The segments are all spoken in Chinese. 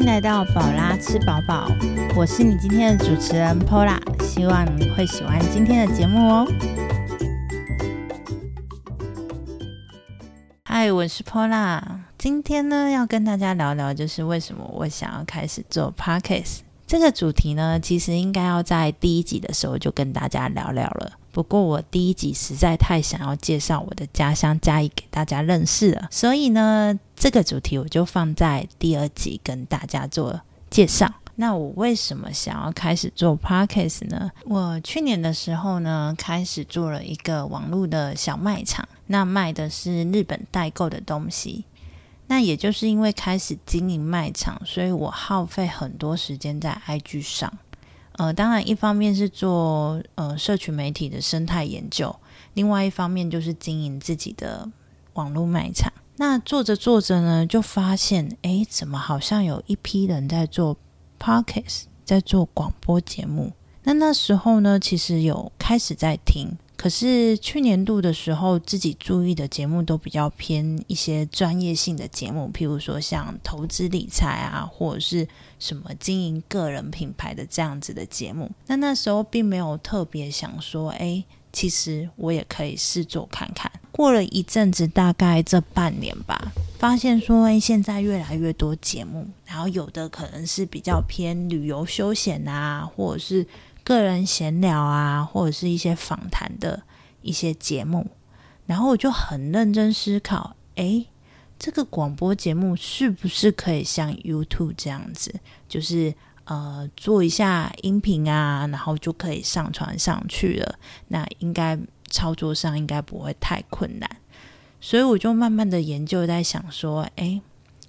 迎来到宝拉吃饱饱，我是你今天的主持人 Pola，希望你会喜欢今天的节目哦。嗨，我是 Pola，今天呢要跟大家聊聊，就是为什么我想要开始做 Podcast 这个主题呢？其实应该要在第一集的时候就跟大家聊聊了。不过我第一集实在太想要介绍我的家乡嘉义给大家认识了，所以呢，这个主题我就放在第二集跟大家做介绍。那我为什么想要开始做 podcast 呢？我去年的时候呢，开始做了一个网络的小卖场，那卖的是日本代购的东西。那也就是因为开始经营卖场，所以我耗费很多时间在 IG 上。呃，当然，一方面是做呃社群媒体的生态研究，另外一方面就是经营自己的网络卖场。那做着做着呢，就发现，哎，怎么好像有一批人在做 podcast，在做广播节目？那那时候呢，其实有开始在听。可是去年度的时候，自己注意的节目都比较偏一些专业性的节目，譬如说像投资理财啊，或者是什么经营个人品牌的这样子的节目。那那时候并没有特别想说，哎，其实我也可以试做看看。过了一阵子，大概这半年吧，发现说，哎，现在越来越多节目，然后有的可能是比较偏旅游休闲啊，或者是。个人闲聊啊，或者是一些访谈的一些节目，然后我就很认真思考，诶，这个广播节目是不是可以像 YouTube 这样子，就是呃做一下音频啊，然后就可以上传上去了？那应该操作上应该不会太困难，所以我就慢慢的研究，在想说，诶，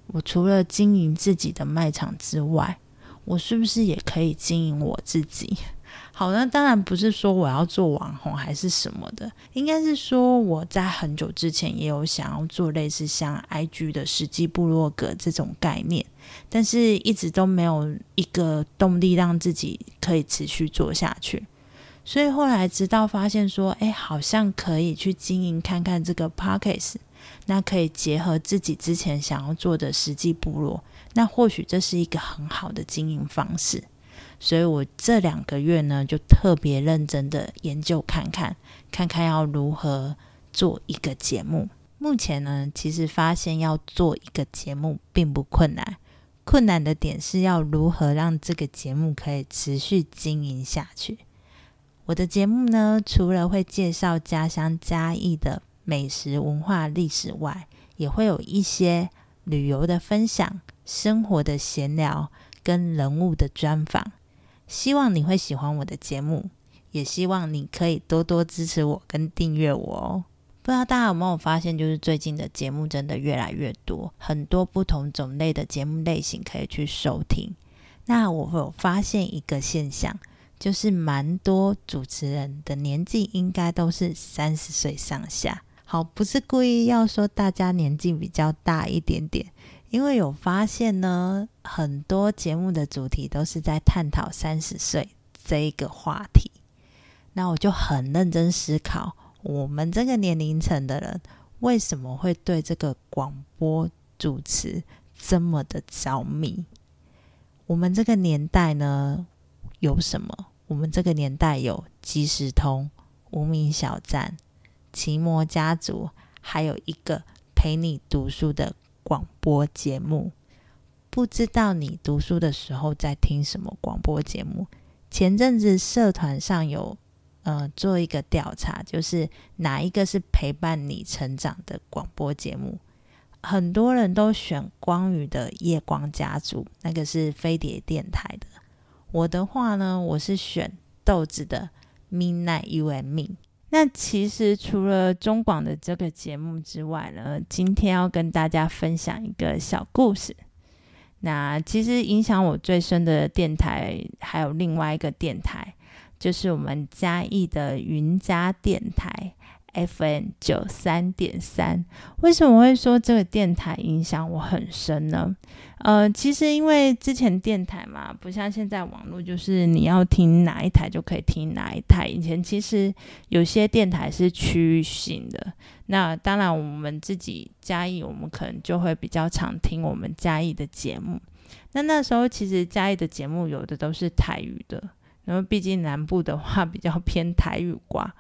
我除了经营自己的卖场之外，我是不是也可以经营我自己？好，那当然不是说我要做网红还是什么的，应该是说我在很久之前也有想要做类似像 IG 的实际部落格这种概念，但是一直都没有一个动力让自己可以持续做下去。所以后来直到发现说，哎，好像可以去经营看看这个 Pockets，那可以结合自己之前想要做的实际部落，那或许这是一个很好的经营方式。所以我这两个月呢，就特别认真的研究看看，看看要如何做一个节目。目前呢，其实发现要做一个节目并不困难，困难的点是要如何让这个节目可以持续经营下去。我的节目呢，除了会介绍家乡嘉义的美食文化历史外，也会有一些旅游的分享、生活的闲聊跟人物的专访。希望你会喜欢我的节目，也希望你可以多多支持我跟订阅我哦。不知道大家有没有发现，就是最近的节目真的越来越多，很多不同种类的节目类型可以去收听。那我有发现一个现象，就是蛮多主持人的年纪应该都是三十岁上下。好，不是故意要说大家年纪比较大一点点。因为有发现呢，很多节目的主题都是在探讨三十岁这一个话题，那我就很认真思考，我们这个年龄层的人为什么会对这个广播主持这么的着迷？我们这个年代呢有什么？我们这个年代有即时通、无名小站、奇摩家族，还有一个陪你读书的。广播节目，不知道你读书的时候在听什么广播节目？前阵子社团上有呃做一个调查，就是哪一个是陪伴你成长的广播节目？很多人都选光宇的夜光家族，那个是飞碟电台的。我的话呢，我是选豆子的 Midnight You and Me。那其实除了中广的这个节目之外呢，今天要跟大家分享一个小故事。那其实影响我最深的电台还有另外一个电台，就是我们嘉义的云嘉电台。FM 九三点三，为什么会说这个电台影响我很深呢？呃，其实因为之前电台嘛，不像现在网络，就是你要听哪一台就可以听哪一台。以前其实有些电台是区域性的，那当然我们自己嘉义，我们可能就会比较常听我们嘉义的节目。那那时候其实嘉义的节目有的都是台语的，因为毕竟南部的话比较偏台语挂。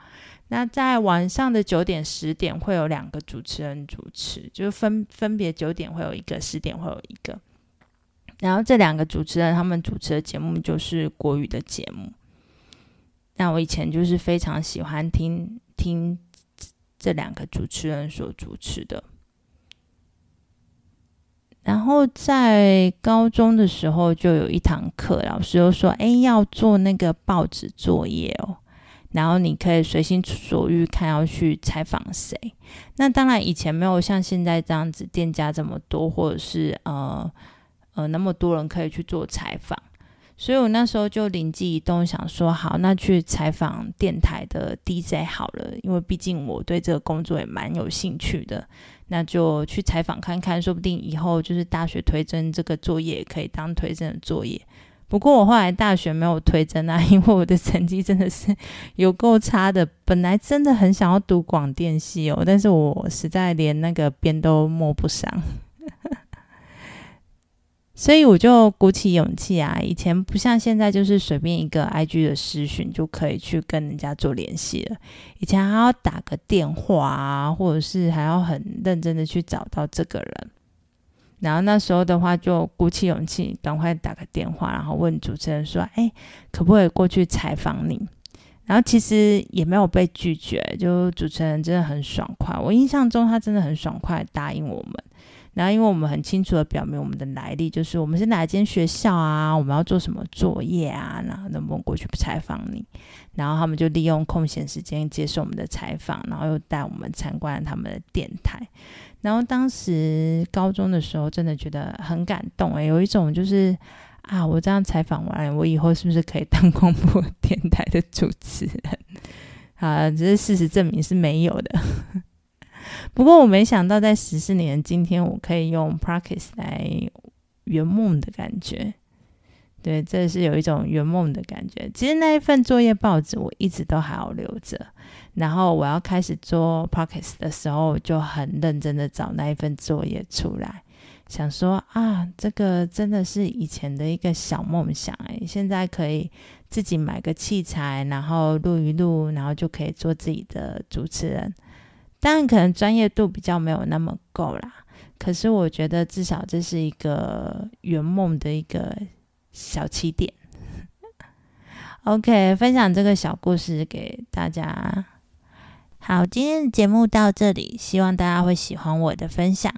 那在晚上的九点、十点会有两个主持人主持，就是分分别九点会有一个，十点会有一个。然后这两个主持人他们主持的节目就是国语的节目。那我以前就是非常喜欢听听这两个主持人所主持的。然后在高中的时候就有一堂课，老师又说：“哎，要做那个报纸作业哦。”然后你可以随心所欲看要去采访谁。那当然以前没有像现在这样子店家这么多，或者是呃呃那么多人可以去做采访。所以我那时候就灵机一动，想说好，那去采访电台的 DJ 好了，因为毕竟我对这个工作也蛮有兴趣的。那就去采访看看，说不定以后就是大学推甄这个作业也可以当推甄的作业。不过我后来大学没有推甄啊，因为我的成绩真的是有够差的。本来真的很想要读广电系哦，但是我实在连那个边都摸不上，所以我就鼓起勇气啊。以前不像现在，就是随便一个 IG 的私讯就可以去跟人家做联系了。以前还要打个电话啊，或者是还要很认真的去找到这个人。然后那时候的话，就鼓起勇气，赶快打个电话，然后问主持人说：“哎，可不可以过去采访你？”然后其实也没有被拒绝，就主持人真的很爽快。我印象中他真的很爽快答应我们。然后因为我们很清楚的表明我们的来历，就是我们是哪间学校啊，我们要做什么作业啊，然后能不能过去采访你？然后他们就利用空闲时间接受我们的采访，然后又带我们参观他们的电台。然后当时高中的时候，真的觉得很感动诶，有一种就是啊，我这样采访完，我以后是不是可以当广播电台的主持人？啊，只是事实证明是没有的。不过我没想到，在十四年今天，我可以用 practice 来圆梦的感觉。对，这是有一种圆梦的感觉。其实那一份作业报纸，我一直都还要留着。然后我要开始做 p o c k e 的时候，就很认真的找那一份作业出来，想说啊，这个真的是以前的一个小梦想诶，现在可以自己买个器材，然后录一录，然后就可以做自己的主持人。当然，可能专业度比较没有那么够啦，可是我觉得至少这是一个圆梦的一个小起点。OK，分享这个小故事给大家。好，今天的节目到这里，希望大家会喜欢我的分享。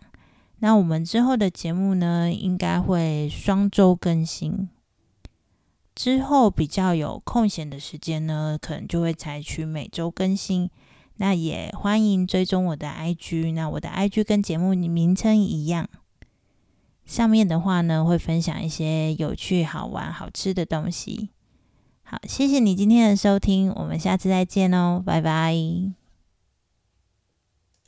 那我们之后的节目呢，应该会双周更新。之后比较有空闲的时间呢，可能就会采取每周更新。那也欢迎追踪我的 IG，那我的 IG 跟节目名称一样。上面的话呢，会分享一些有趣、好玩、好吃的东西。好，谢谢你今天的收听，我们下次再见哦，拜拜。